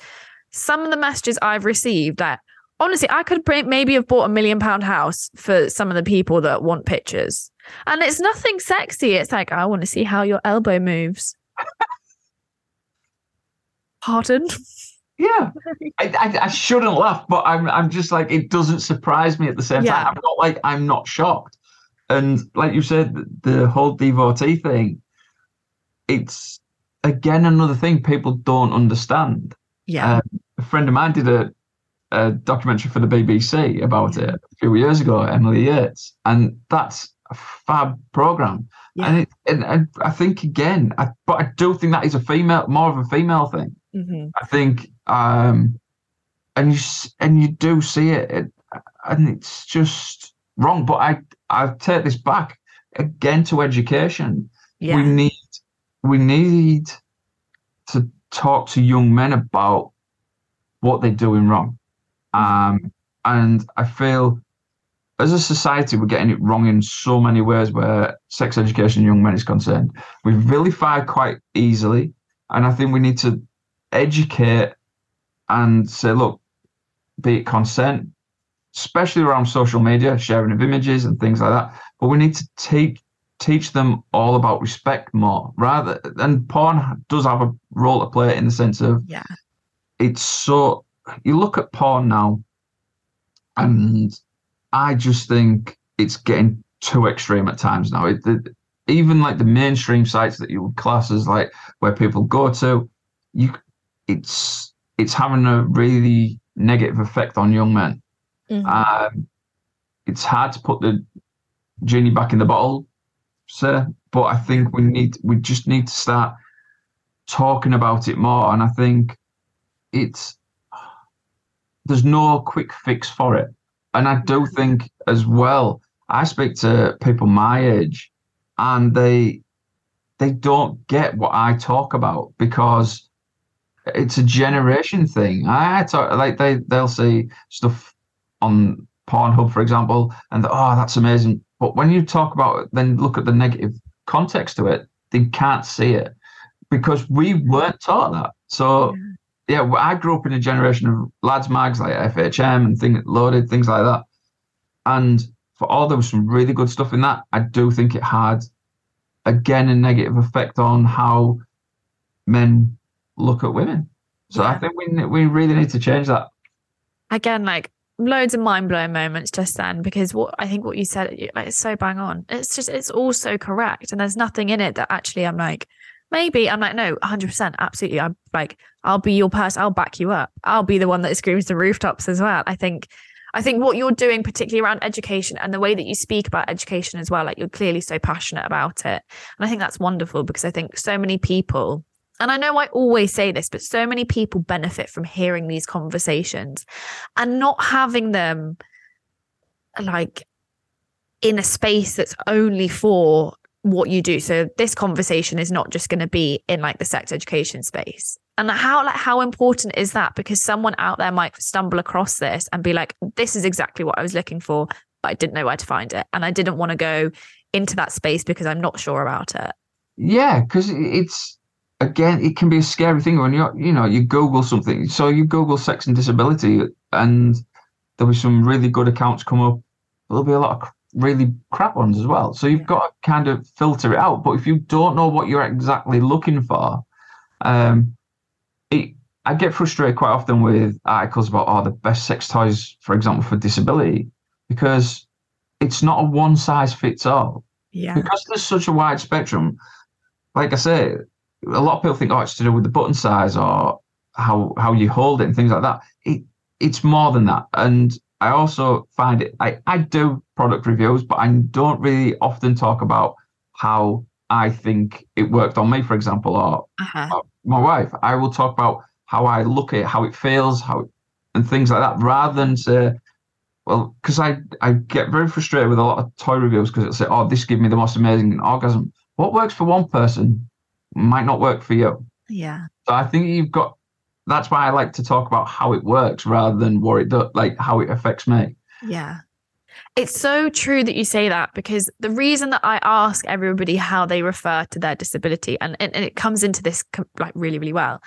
some of the messages I've received that honestly I could maybe have bought a million pound house for some of the people that want pictures. And it's nothing sexy. It's like, I want to see how your elbow moves. Pardon? yeah I, I, I shouldn't laugh but I'm, I'm just like it doesn't surprise me at the same Yeah. time i'm not like i'm not shocked and like you said the whole devotee thing it's again another thing people don't understand Yeah. Uh, a friend of mine did a, a documentary for the BBC about it a few years ago, Emily Yates, and that's a fab program. Yeah. And, it, and and I think again, I, but I do think that is a female, more of a female thing. Mhm. I think, um, and you and you do see it, it, and it's just wrong. But I I take this back again to education Yeah. we need we need to talk to young men about what they're doing wrong um and i feel as a society we're getting it wrong in so many ways where sex education in young men is concerned we vilify quite easily and i think we need to educate and say look be it consent especially around social media sharing of images and things like that but we need to take teach them all about respect more rather and porn does have a role to play in the sense of Yeah. it's so you look at porn now and i just think it's getting too extreme at times now it, it- even like the mainstream sites that you would class as like where people go to you it's it's having a really negative effect on young men Mhm. um, it's hard to put the genie back in the bottle, sir. But I think we need we just need to start talking about it more. And I think it's there's no quick fix for it. And I do think as well, I speak to people my age and they they don't get what I talk about because it's a generation thing. I talk like they they'll see stuff on Pornhub, for example, and oh, that's amazing. But when you talk about it, then look at the negative context to it, they can't see it because we weren't taught that. So yeah, yeah I grew up in a generation of lads mags like FHM and thing loaded things like that, and for all there was some really good stuff in that, I do think it had again a negative effect on how men look at women. So yeah. I think we we really need to change that. Again, like loads of mind blowing moments just then because what I think what you said like it's so bang on. It's just it's all so correct, and there's nothing in it that actually I'm like maybe I'm like no 100 percent absolutely I'm like I'll be your person I'll back you up I'll be the one that screams the rooftops as well. I think I think what you're doing, particularly around education and the way that you speak about education as well, like you're clearly so passionate about it. And I think that's wonderful because I think so many people and I know I always say this, but so many people benefit from hearing these conversations and not having them like in a space that's only for what you do. So this conversation is not just going to be in like the sex education space. And how like how important is that? Because someone out there might stumble across this and be like, this is exactly what I was looking for, but I didn't know where to find it. And I didn't want to go into that space because I'm not sure about it. Yeah, because it's again, it can be a scary thing when you you know you Google something. So you Google sex and disability, and there'll be some really good accounts come up. There'll be a lot of really crap ones as well. So you've got to kind of filter it out. But if you don't know what you're exactly looking for, um, it I get frustrated quite often with articles about oh the best sex toys, for example, for disability, because it's not a one size fits all. Yeah. Because there's such a wide spectrum. Like I say, a lot of people think, oh, it's to do with the button size or how how you hold it and things like that. It it's more than that. And I also find it I, I do product reviews, but I don't really often talk about how I think it worked on me, for example, or, uh-huh. or my wife. I will talk about how I look at it, how it feels, how and things like that, rather than say, well, because I I get very frustrated with a lot of toy reviews because it'll say, oh, this gave me the most amazing orgasm. What works for one person might not work for you. Yeah. So I think you've got. That's why I like to talk about how it works rather than what it does, like how it affects me. Yeah. It's so true that you say that because the reason that I ask everybody how they refer to their disability and, and, and it comes into this like really, really well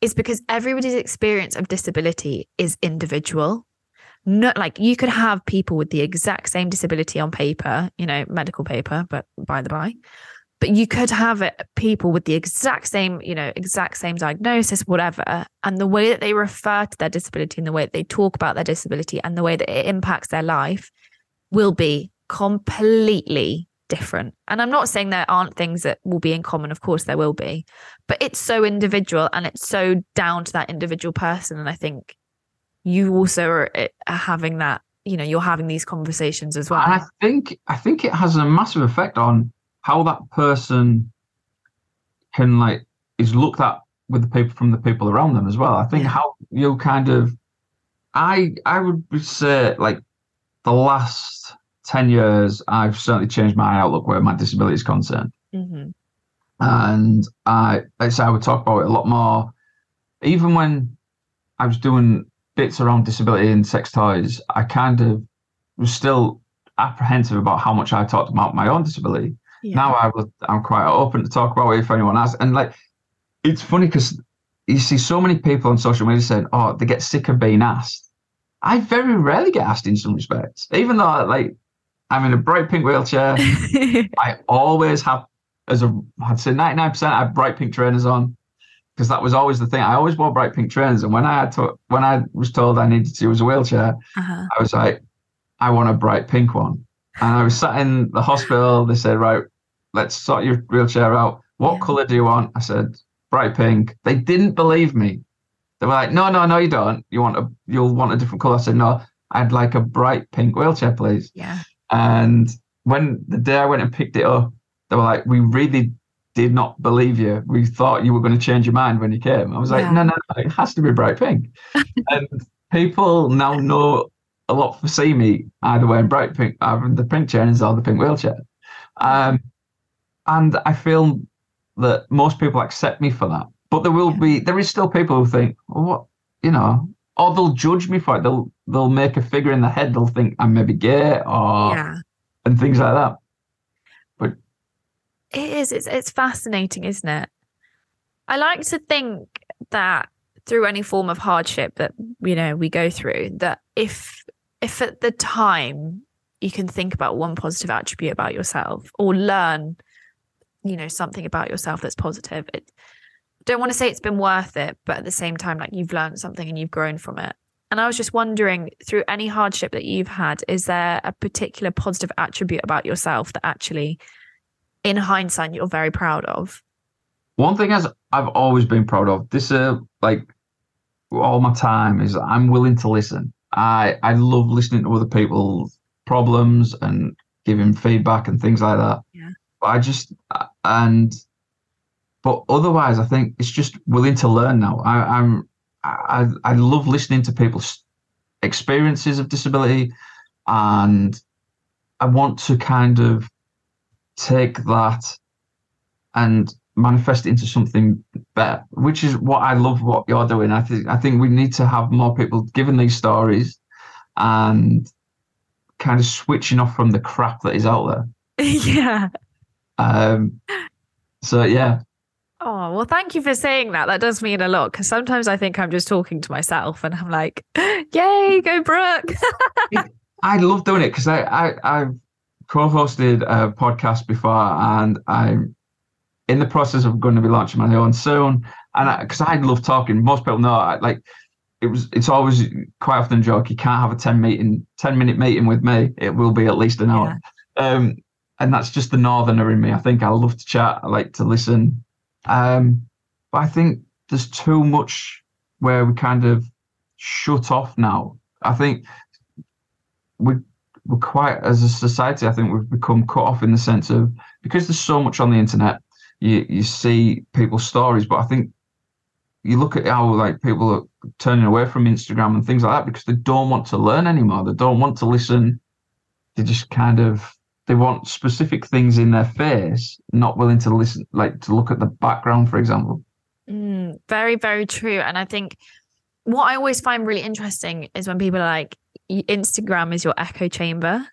is because everybody's experience of disability is individual. Not like you could have people with the exact same disability on paper, you know, medical paper, but by the by, but you could have it, people with the exact same you know exact same diagnosis whatever and the way that they refer to their disability and the way that they talk about their disability and the way that it impacts their life will be completely different. And i'm not saying there aren't things that will be in common of course there will be but it's so individual and it's so down to that individual person. And i think you also are, are having that you know you're having these conversations as well. And i think i think it has a massive effect on how that person can like is looked at with the people from the people around them as well. I think yeah. how you kind of I I would say like the last 10 years I've certainly changed my outlook where my disability is concerned. Mm-hmm. And I I say I would talk about it a lot more even when I was doing bits around disability and sex toys, I kind of was still apprehensive about how much I talked about my own disability. Yeah. Now I will, I'm quite open to talk about it if anyone asks. And like, it's funny because you see so many people on social media saying, "Oh, they get sick of being asked." I very rarely get asked in some respects, even though like I'm in a bright pink wheelchair. I always have, as a I'd say 99 percent, I have bright pink trainers on because that was always the thing. I always wore bright pink trainers, and when I had to, when I was told I needed to use a wheelchair, uh-huh. I was like, I want a bright pink one. And I was sat in the hospital. They said, right, let's sort your wheelchair out. What yeah. color do you want? I said, bright pink. They didn't believe me. They were like, no, no, no, you don't. You want a, you'll want a different color. I said, no, I'd like a bright pink wheelchair, please. Yeah. And when the day I went and picked it up, they were like, we really did not believe you. We thought you were going to change your mind when you came. I was like, no, no, no, it has to be bright pink. and people now know a lot for see me either wearing bright pink, either the pink chains or the pink wheelchair. Um, and I feel that most people accept me for that. But there will be, there is still people who think, well, what, you know, or they'll judge me for it. They'll they'll make a figure in their head. They'll think I'm maybe gay or Yeah. and things like that. But it is. It's it's fascinating, isn't it? I like to think that through any form of hardship that you know we go through, that if if at the time you can think about one positive attribute about yourself or learn, you know, something about yourself that's positive, it don't want to say it's been worth it, but at the same time, like you've learned something and you've grown from it. And I was just wondering, through any hardship that you've had, is there a particular positive attribute about yourself that actually in hindsight you're very proud of One thing as I've always been proud of, this uh like all my time is I'm willing to listen. I I love listening to other people's problems and giving feedback and things like that. Yeah. But I just and but otherwise, I think it's just willing to learn now. I, I'm I I love listening to people's experiences of disability, and I want to kind of take that and manifest it into something better, which is what I love what you're doing. I think I think we need to have more people giving these stories and kind of switching off from the crap that is out there. yeah Um, so yeah, oh well thank you for saying that that does mean a lot because sometimes i think i'm just talking to myself and i'm like yay go brooke I love doing it because I, I I've co-hosted a podcast before and I'm in the process of going to be launching my own soon. And because I, love talking, most people know I like it was. It's always quite often a joke. You can't have a ten meeting, ten minute meeting with me. It will be at least an hour. Um, and that's just the northerner in me. I think I love to chat. I like to listen. Um, but I think there's too much where we kind of shut off now. I think we we're quite as a society. I think we've become cut off in the sense of because there's so much on the internet. You you see people's stories, but I think you look at how like people are turning away from Instagram and things like that because they don't want to learn anymore. They don't want to listen. They just kind of they want specific things in their face, not willing to listen, like to look at the background, for example. Mm, very, very true. And I think what I always find really interesting is when people are like, Instagram is your echo chamber.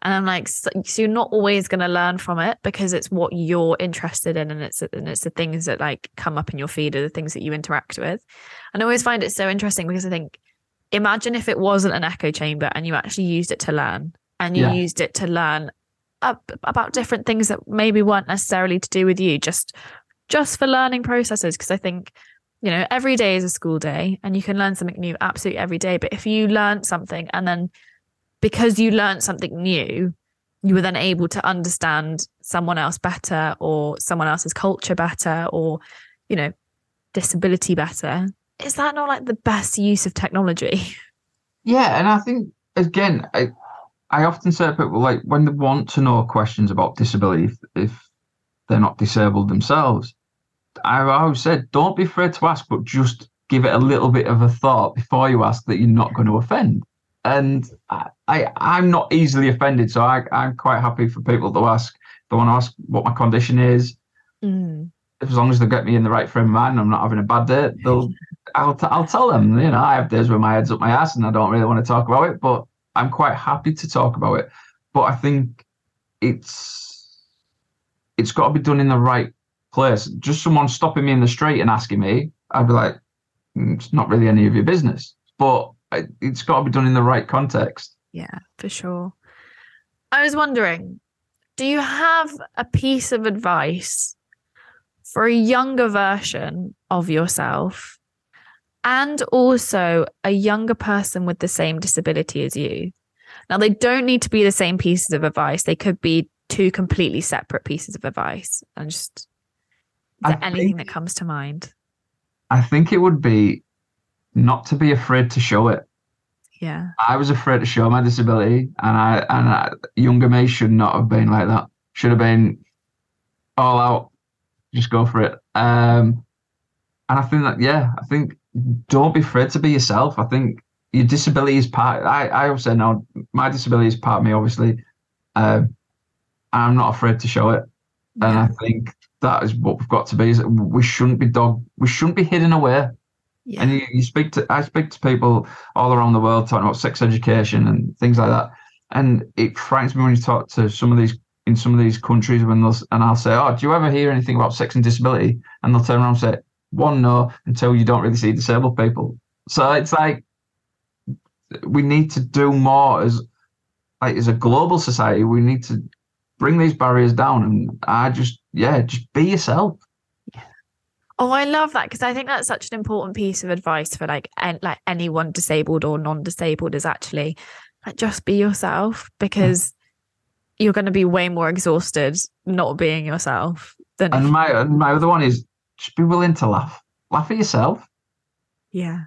And I'm like, so, so you're not always going to learn from it because it's what you're interested in, and it's and it's the things that like come up in your feed are the things that you interact with. And I always find it so interesting because I think, imagine if it wasn't an echo chamber and you actually used it to learn, and you Yeah. used it to learn ab- about different things that maybe weren't necessarily to do with you, just just for learning processes. Because I think you know every day is a school day and you can learn something new absolutely every day but if you learn something and then because you learned something new you were then able to understand someone else better or someone else's culture better or you know disability better is that not like the best use of technology Yeah, and I think again, I I often say to people like when they want to know questions about disability, if, if they're not disabled themselves, I always said don't be afraid to ask, but just give it a little bit of a thought before you ask that you're not going to offend. And I, I I'm not easily offended, so I I'm quite happy for people to ask. They want to ask what my condition is. Mm. As long as they get me in the right frame of mind, and I'm not having a bad day. They'll I'll, t- I'll tell them, you know, I have days where my head's up my ass and I don't really want to talk about it, but I'm quite happy to talk about it. But I think it's it's got to be done in the right place. Just someone stopping me in the street and asking me, I'd be like, "Mm, it's not really any of your business. But it's got to be done in the right context. Yeah, for sure. I was wondering, do you have a piece of advice for a younger version of yourself and also a younger person with the same disability as you? Now, they don't need to be the same pieces of advice, they could be two completely separate pieces of advice. And just, is I there anything think- that comes to mind? I think it would be not to be afraid to show it. Yeah. I was afraid to show my disability, and I and I, younger me should not have been like that. Should have been all out, just go for it. Um, and I think that yeah, I think don't be afraid to be yourself. I think your disability is part. I I always say no. My disability is part of me. Obviously, uh, I'm not afraid to show it, and I think that is what we've got to be. Is we shouldn't be dog. We shouldn't be hidden away. Yeah. And you, you speak to I speak to people all around the world talking about sex education and things like that. And it frightens me when you talk to some of these in some of these countries when they'll and I'll say, Oh, do you ever hear anything about sex and disability? And they'll turn around and say, One, no, until you don't really see disabled people. So it's like we need to do more as like as a global society, we need to bring these barriers down and I just yeah, just be yourself. Oh, I love that because I think that's such an important piece of advice for like en- like anyone disabled or non-disabled is actually like just be yourself because you're going to be way more exhausted not being yourself than And my and my other one is just be willing to laugh. Laugh at yourself. yeah.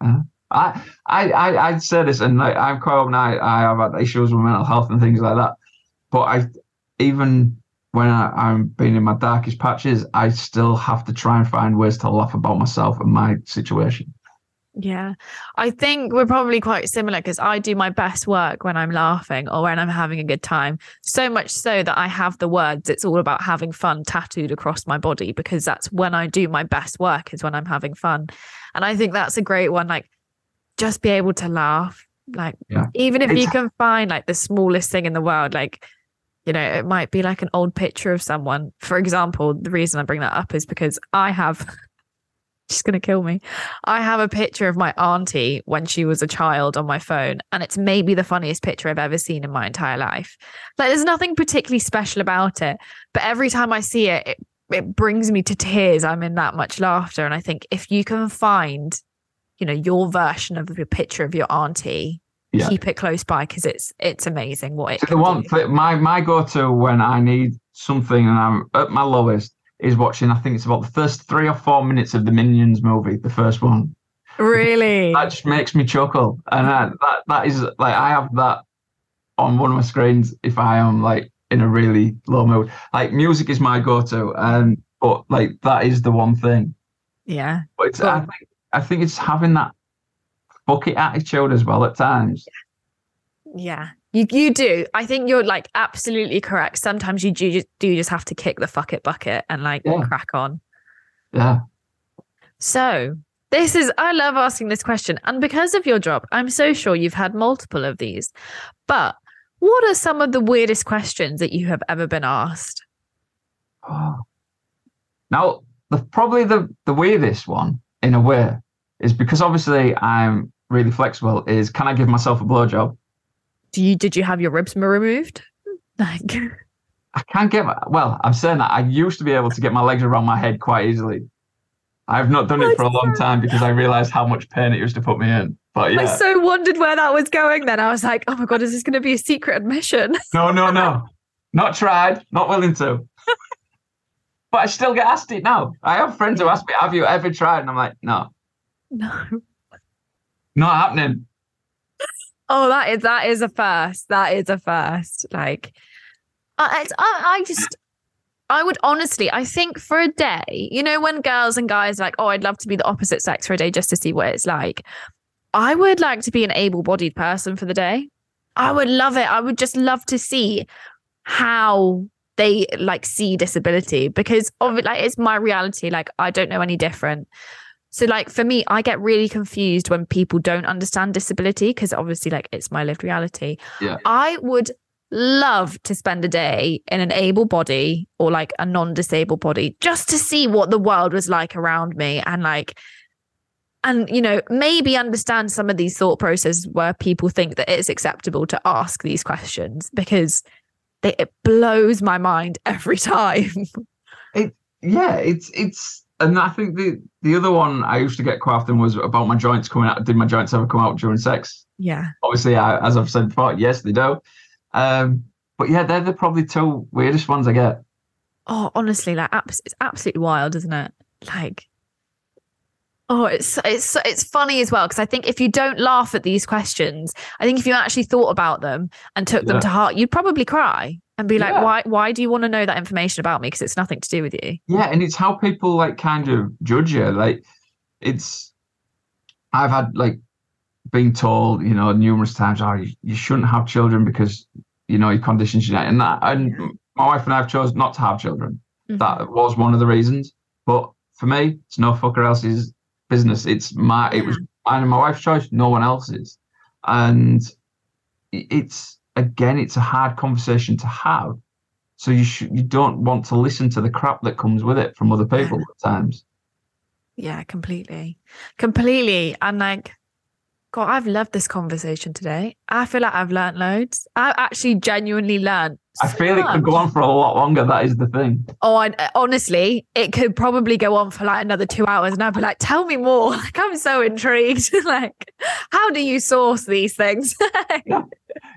Uh-huh. I, I, I, I'd say this, and like, I'm quite open. I, I have had issues with mental health and things like that. But I, even when I, I'm being in my darkest patches, I still have to try and find ways to laugh about myself and my situation. Yeah. I think we're probably quite similar because I do my best work when I'm laughing or when I'm having a good time. So much so that I have the words, it's all about having fun tattooed across my body because that's when I do my best work, is when I'm having fun. And I think that's a great one. Like, just be able to laugh. Like, Yeah. even if you can find like the smallest thing in the world, like, you know, it might be like an old picture of someone. For example, the reason I bring that up is because I have, she's going to kill me. I have a picture of my auntie when she was a child on my phone, and it's maybe the funniest picture I've ever seen in my entire life. Like, there's nothing particularly special about it, but every time I see it, it, it brings me to tears. I'm in that much laughter. And I think if you can find, you know, your version of the picture of your auntie, Yeah. keep it close by because it's it's amazing what it So the one do. my my go to when I need something and I'm at my lowest is watching. I think it's about the first three or four minutes of the Minions movie, the first one. Really? That just makes me chuckle, and I, that that is like I have that on one of my screens if I am like in a really low mood. Like music is my go to, and um, but like that is the one thing. yeah. But it's, I think I think it's having that bucket attitude as well at times. Yeah. You you do. I think you're like absolutely correct. Sometimes you do just do just have to kick the fuck it bucket and like Yeah. crack on. Yeah. So this is I love asking this question. And because of your job, I'm so sure you've had multiple of these. But what are some of the weirdest questions that you have ever been asked? Oh. Now, the probably the the weirdest one in a way is because obviously I'm really flexible. Is can I give myself a blowjob? Do you did you have your ribs removed? Like I can't get my, well, I'm saying that I used to be able to get my legs around my head quite easily. I've not done it for a long time because I realized how much pain it used to put me in. But yeah. I so wondered where that was going then. I was like, oh my god, is this gonna be a secret admission? no, no, no, not tried, not willing to. but I still get asked it now. I have friends who ask me, "Have you ever tried?" And I'm like, "No, no. not happening." Oh, that is that is a first. That is a first. Like, uh, I, I, I just, I would honestly, I think for a day, you know, when girls and guys like, oh, I'd love to be the opposite sex for a day just to see what it's like. I would like to be an able-bodied person for the day. I would love it. I would just love to see how they like see disability because of it, like it's my reality. Like I don't know any different. So like for me, I get really confused when people don't understand disability because obviously like it's my lived reality. Yeah. I would love to spend a day in an able body or like a non-disabled body just to see what the world was like around me and like and you know maybe understand some of these thought processes where people think that it's acceptable to ask these questions because they, it blows my mind every time It, yeah, it's it's and I think the the other one I used to get quite often was about my joints coming out. Did my joints ever come out during sex? yeah Obviously, I, as I've said before, yes, they do. Um, but yeah, they're the probably two weirdest ones I get. oh honestly like it's absolutely wild isn't it like oh it's it's it's funny as well because i think if you don't laugh at these questions i think if you actually thought about them and took them to heart you'd probably cry and be like Yeah. why why do you want to know that information about me because it's nothing to do with you Yeah, and it's how people like kind of judge you. Like it's I've had like been told, you know, numerous times, oh, you, you shouldn't have children because, you know, your condition's genetic. And that, and my wife and I have chosen not to have children. Mhm. That was one of the reasons. But for me, it's no fucker else's business. It's my, it was mine and my wife's choice, no one else's. And it's, again, it's a hard conversation to have. So you should, you don't want to listen to the crap that comes with it from other people at times. Yeah, completely. Completely. And like, God, I've loved this conversation today. I feel like I've learned loads. I've actually genuinely learned. I feel it could go on for a lot longer. That is the thing. Oh, I, uh, honestly, it could probably go on for like another two hours, and I'd be like, "Tell me more!" Like, I'm so intrigued. like, how do you source these things? yeah.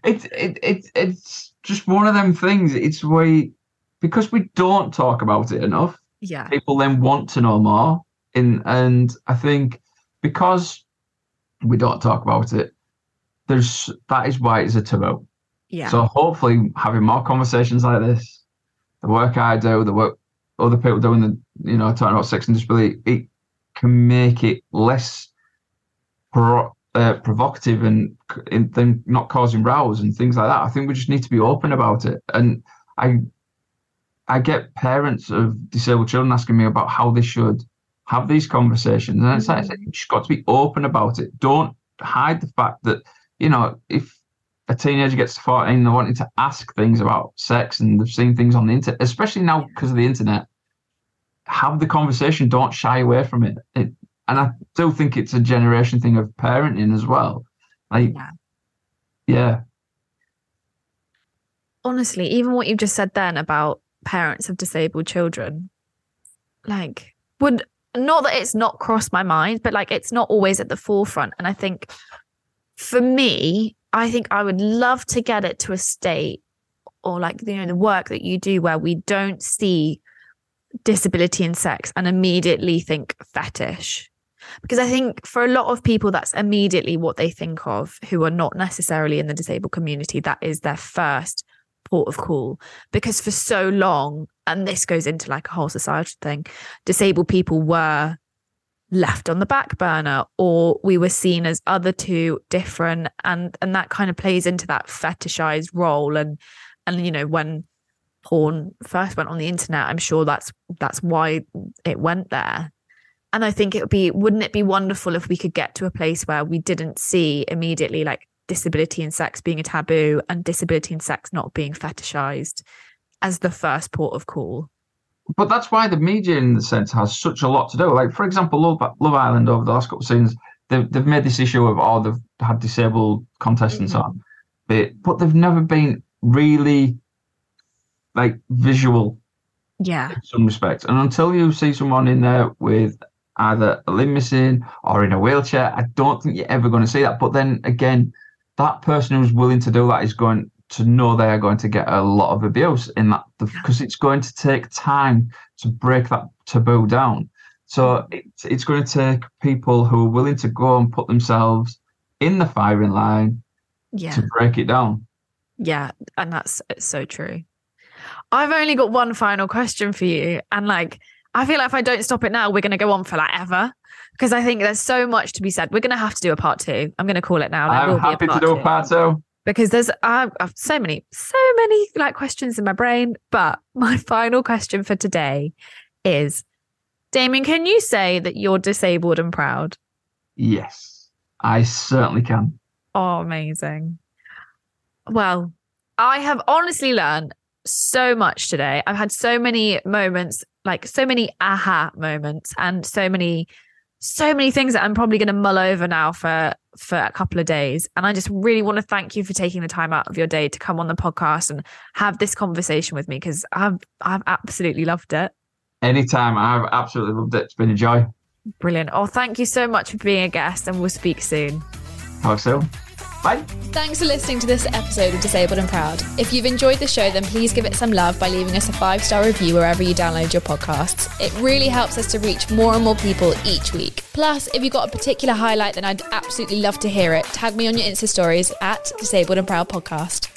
It's it, it it's just one of them things. It's we because we don't talk about it enough. yeah, People then want to know more, in and I think because we don't talk about it, there's that is why it's a taboo. Yeah, So hopefully, having more conversations like this, the work I do, the work other people doing, the you know talking about sex and disability, it can make it less pro, uh, provocative and in, then not causing rows and things like that. I think we just need to be open about it. And I, I get parents of disabled children asking me about how they should have these conversations, and it's like you just got to be open about it. Don't hide the fact that you know if a teenager gets to 14 they're wanting to ask things about sex and they've seen things on the internet especially now because of the internet have the conversation don't shy away from it. it and i still think it's a generation thing of parenting as well like Yeah. yeah honestly, even what you just said then about parents of disabled children, like, would not that it's not crossed my mind, but like it's not always at the forefront. And I think for me, I think I would love to get it to a state or like, you know, the work that you do where we don't see disability in sex and immediately think fetish. Because I think for a lot of people, that's immediately what they think of who are not necessarily in the disabled community. That is their first port of call because for so long and this goes into like a whole society thing disabled people were left on the back burner or we were seen as other two different and and that kind of plays into that fetishized role and and you know when porn first went on the internet i'm sure that's that's why it went there and i think it would be wouldn't it be wonderful if we could get to a place where we didn't see immediately like disability and sex being a taboo and disability and sex not being fetishized as the first port of call. But that's why the media in the sense has such a lot to do like for example love, love island over the last couple of seasons they've, they've made this issue of oh they've had disabled contestants mm. on but but they've never been really like visual Yeah. in some respects. And until you see someone in there with either a limb missing or in a wheelchair, I don't think you're ever going to see that. But then again, that person who's willing to do that is going to know they are going to get a lot of abuse in that because it's going to take time to break that taboo down. So mm. it's, it's going to take people who are willing to go and put themselves in the firing line Yeah. to break it down. Yeah. And that's it's so true. I've only got one final question for you. And like, I feel like if I don't stop it now, we're going to go on for like ever. Because I think there's so much to be said. We're going to have to do a part two. I'm going to call it now. Will I'm be a happy to do a part two. Because there's so many so many like questions in my brain but my final question for today is Damian can you say that you're disabled and proud? Yes, I certainly can. oh amazing. Well i have honestly learned so much today. I've had so many moments like so many aha moments and so many so many things that i'm probably going to mull over now for for a couple of days and i just really want to thank you for taking the time out of your day to come on the podcast and have this conversation with me because i've i've absolutely loved it Anytime. I've absolutely loved it. It's been a joy. brilliant oh thank you so much for being a guest and we'll speak soon Talk soon. Bye. Thanks for listening to this episode of Disabled and Proud. If you've enjoyed the show, then please give it some love by leaving us a five star review wherever you download your podcasts. It really helps us to reach more and more people each week. Plus, if you've got a particular highlight, then I'd absolutely love to hear it. Tag me on your Insta stories at Disabled and Proud Podcast.